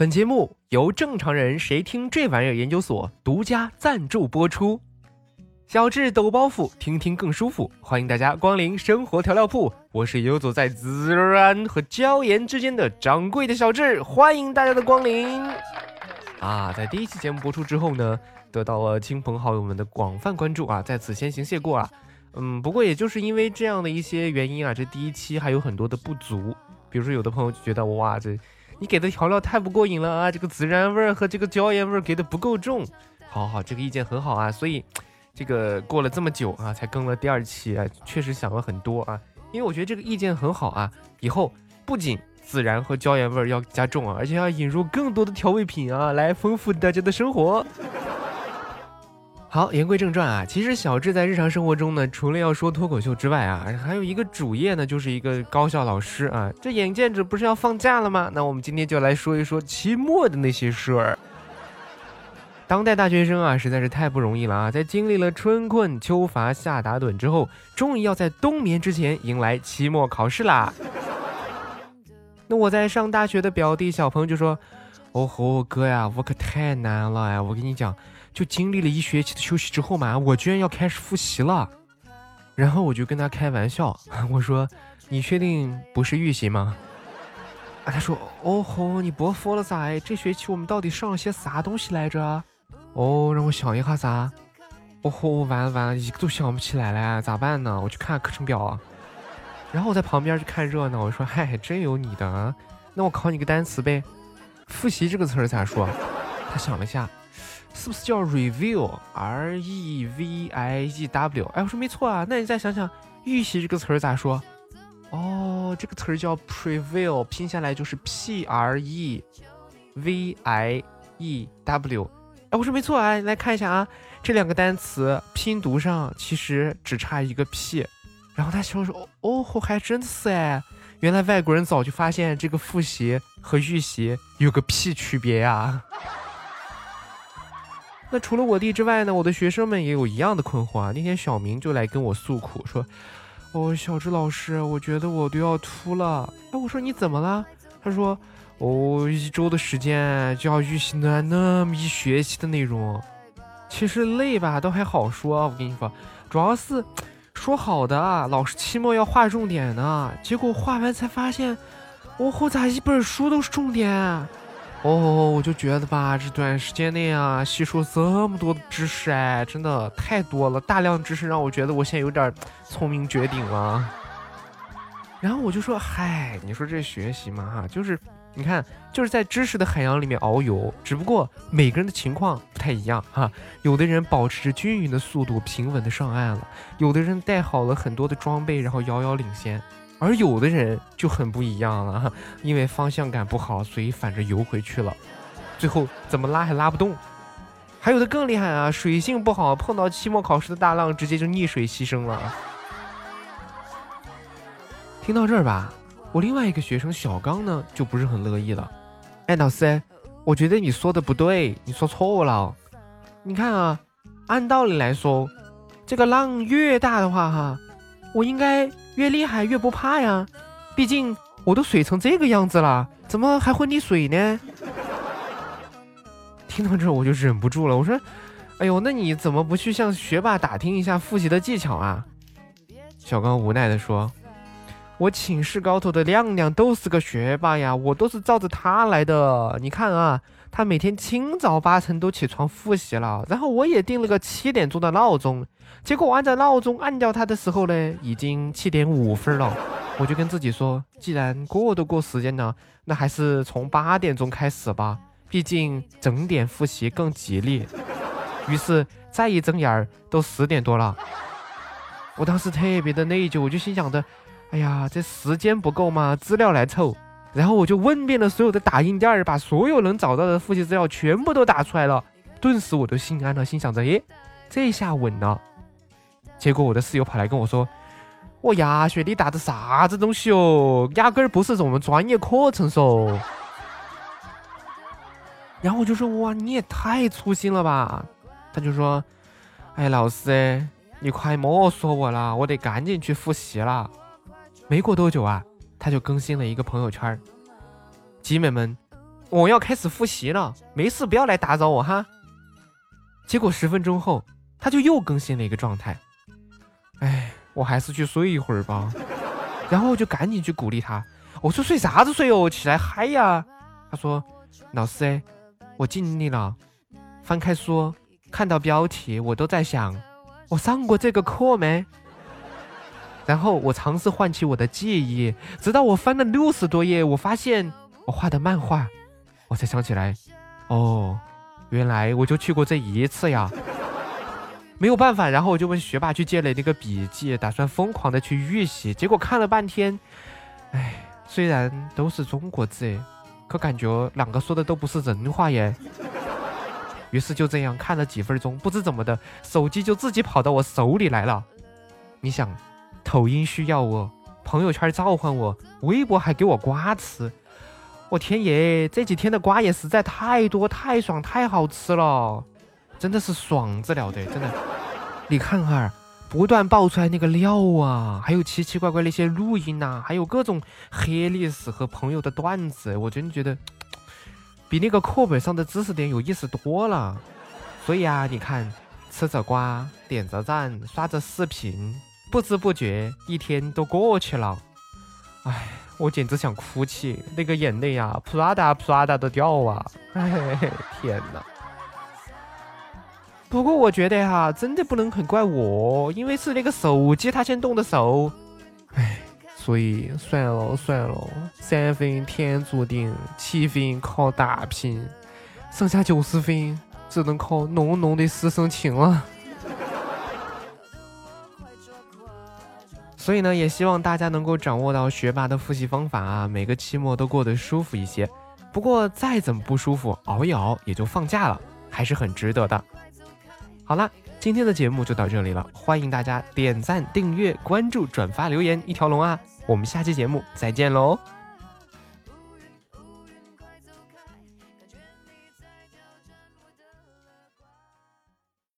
本节目由正常人谁听这玩意儿研究所独家赞助播出。小智抖包袱，听听更舒服。欢迎大家光临生活调料铺，我是游走在孜然和椒盐之间的掌柜的小智，欢迎大家的光临。啊，在第一期节目播出之后呢，得到了亲朋好友们的广泛关注啊，在此先行谢过啊。嗯，不过也就是因为这样的一些原因啊，这第一期还有很多的不足，比如说有的朋友就觉得哇这。你给的调料太不过瘾了啊！这个孜然味儿和这个椒盐味儿给的不够重。好好，这个意见很好啊。所以，这个过了这么久啊，才更了第二期啊，确实想了很多啊。因为我觉得这个意见很好啊。以后不仅孜然和椒盐味儿要加重啊，而且要引入更多的调味品啊，来丰富大家的生活。好，言归正传啊，其实小智在日常生活中呢，除了要说脱口秀之外啊，还有一个主业呢，就是一个高校老师啊。这眼见着不是要放假了吗？那我们今天就来说一说期末的那些事儿。当代大学生啊，实在是太不容易了啊，在经历了春困秋乏夏打盹之后，终于要在冬眠之前迎来期末考试啦。那我在上大学的表弟小鹏就说：“哦吼，哥呀，我可太难了哎，我跟你讲。”就经历了一学期的休息之后嘛，我居然要开始复习了。然后我就跟他开玩笑，我说：“你确定不是预习吗？”啊，他说：“哦吼，你不服了噻？这学期我们到底上了些啥东西来着？”哦，让我想一下噻。哦吼，完了完了，一个都想不起来了，咋办呢？我去看课程表。然后我在旁边就看热闹，我说：“嗨，真有你的啊！那我考你个单词呗。复习这个词儿咋说？”他想了一下。是不是叫 review？R E V I E W？哎，我说没错啊。那你再想想，预习这个词儿咋说？哦，这个词儿叫 preview，拼下来就是 P R E V I E W。哎，我说没错啊。来看一下啊，这两个单词拼读上其实只差一个 P。然后他想说，哦，还真是哎，原来外国人早就发现这个复习和预习有个屁区别呀。那除了我弟之外呢？我的学生们也有一样的困惑啊。那天小明就来跟我诉苦，说：“哦，小智老师，我觉得我都要秃了。”哎，我说你怎么了？他说：“哦，一周的时间就要预习那那么一学期的内容，其实累吧，都还好说。我跟你说，主要是说好的，老师期末要划重点呢，结果画完才发现，我后咋一本书都是重点。”哦，我就觉得吧，这短时间内啊，吸收这么多的知识，哎，真的太多了，大量知识让我觉得我现在有点聪明绝顶了。然后我就说，嗨，你说这学习嘛，哈，就是你看，就是在知识的海洋里面遨游，只不过每个人的情况不太一样，哈。有的人保持着均匀的速度，平稳的上岸了；有的人带好了很多的装备，然后遥遥领先。而有的人就很不一样了，因为方向感不好，所以反着游回去了，最后怎么拉还拉不动。还有的更厉害啊，水性不好，碰到期末考试的大浪，直接就溺水牺牲了。听到这儿吧，我另外一个学生小刚呢，就不是很乐意了。哎，老师，我觉得你说的不对，你说错了。你看啊，按道理来说，这个浪越大的话，哈，我应该。越厉害越不怕呀，毕竟我都水成这个样子了，怎么还会溺水呢？听到这我就忍不住了，我说：“哎呦，那你怎么不去向学霸打听一下复习的技巧啊？”小刚无奈的说：“我寝室高头的亮亮都是个学霸呀，我都是照着他来的。你看啊，他每天清早八晨都起床复习了，然后我也定了个七点钟的闹钟。”结果我按照闹钟按掉它的时候呢，已经七点五分了。我就跟自己说，既然过都过时间了，那还是从八点钟开始吧，毕竟整点复习更吉利。于是再一睁眼儿，都十点多了。我当时特别的内疚，我就心想着，哎呀，这时间不够嘛，资料来凑。然后我就问遍了所有的打印店，把所有能找到的复习资料全部都打出来了。顿时我都心安了，心想着，诶，这下稳了。结果我的室友跑来跟我说：“我呀，学你打的啥子东西哦？压根儿不是我们专业课程嗦。”然后我就说：“哇，你也太粗心了吧！”他就说：“哎，老师，你快莫说我了，我得赶紧去复习了。”没过多久啊，他就更新了一个朋友圈：“集美们，我要开始复习了，没事不要来打扰我哈。结果十分钟后，他就又更新了一个状态。哎，我还是去睡一会儿吧。然后我就赶紧去鼓励他，我说睡啥子睡哦，起来嗨呀！他说，老师，我尽力了。翻开书，看到标题，我都在想，我上过这个课没？然后我尝试唤起我的记忆，直到我翻了六十多页，我发现我画的漫画，我才想起来，哦，原来我就去过这一次呀。没有办法，然后我就问学霸去借了那个笔记，打算疯狂的去预习。结果看了半天，哎，虽然都是中国字，可感觉两个说的都不是人话耶。于是就这样看了几分钟，不知怎么的，手机就自己跑到我手里来了。你想，抖音需要我，朋友圈召唤我，微博还给我瓜吃。我天爷，这几天的瓜也实在太多、太爽、太好吃了。真的是爽着了的，真的。你看哈，不断爆出来那个料啊，还有奇奇怪怪那些录音呐，还有各种黑历史和朋友的段子，我真觉得比那个课本上的知识点有意思多了。所以啊，你看，吃着瓜，点着赞，刷着视频，不知不觉一天都过去了。哎，我简直想哭泣，那个眼泪呀，啪嗒啪嗒的掉啊！哎，天哪！不过我觉得哈，真的不能很怪我，因为是那个手机它先动的手，唉，所以算了算了，三分天注定，七分靠打拼，剩下九十分只能靠浓浓的师生情了。所以呢，也希望大家能够掌握到学霸的复习方法啊，每个期末都过得舒服一些。不过再怎么不舒服，熬一熬也就放假了，还是很值得的。好了，今天的节目就到这里了，欢迎大家点赞、订阅、关注、转发、留言，一条龙啊！我们下期节目再见喽。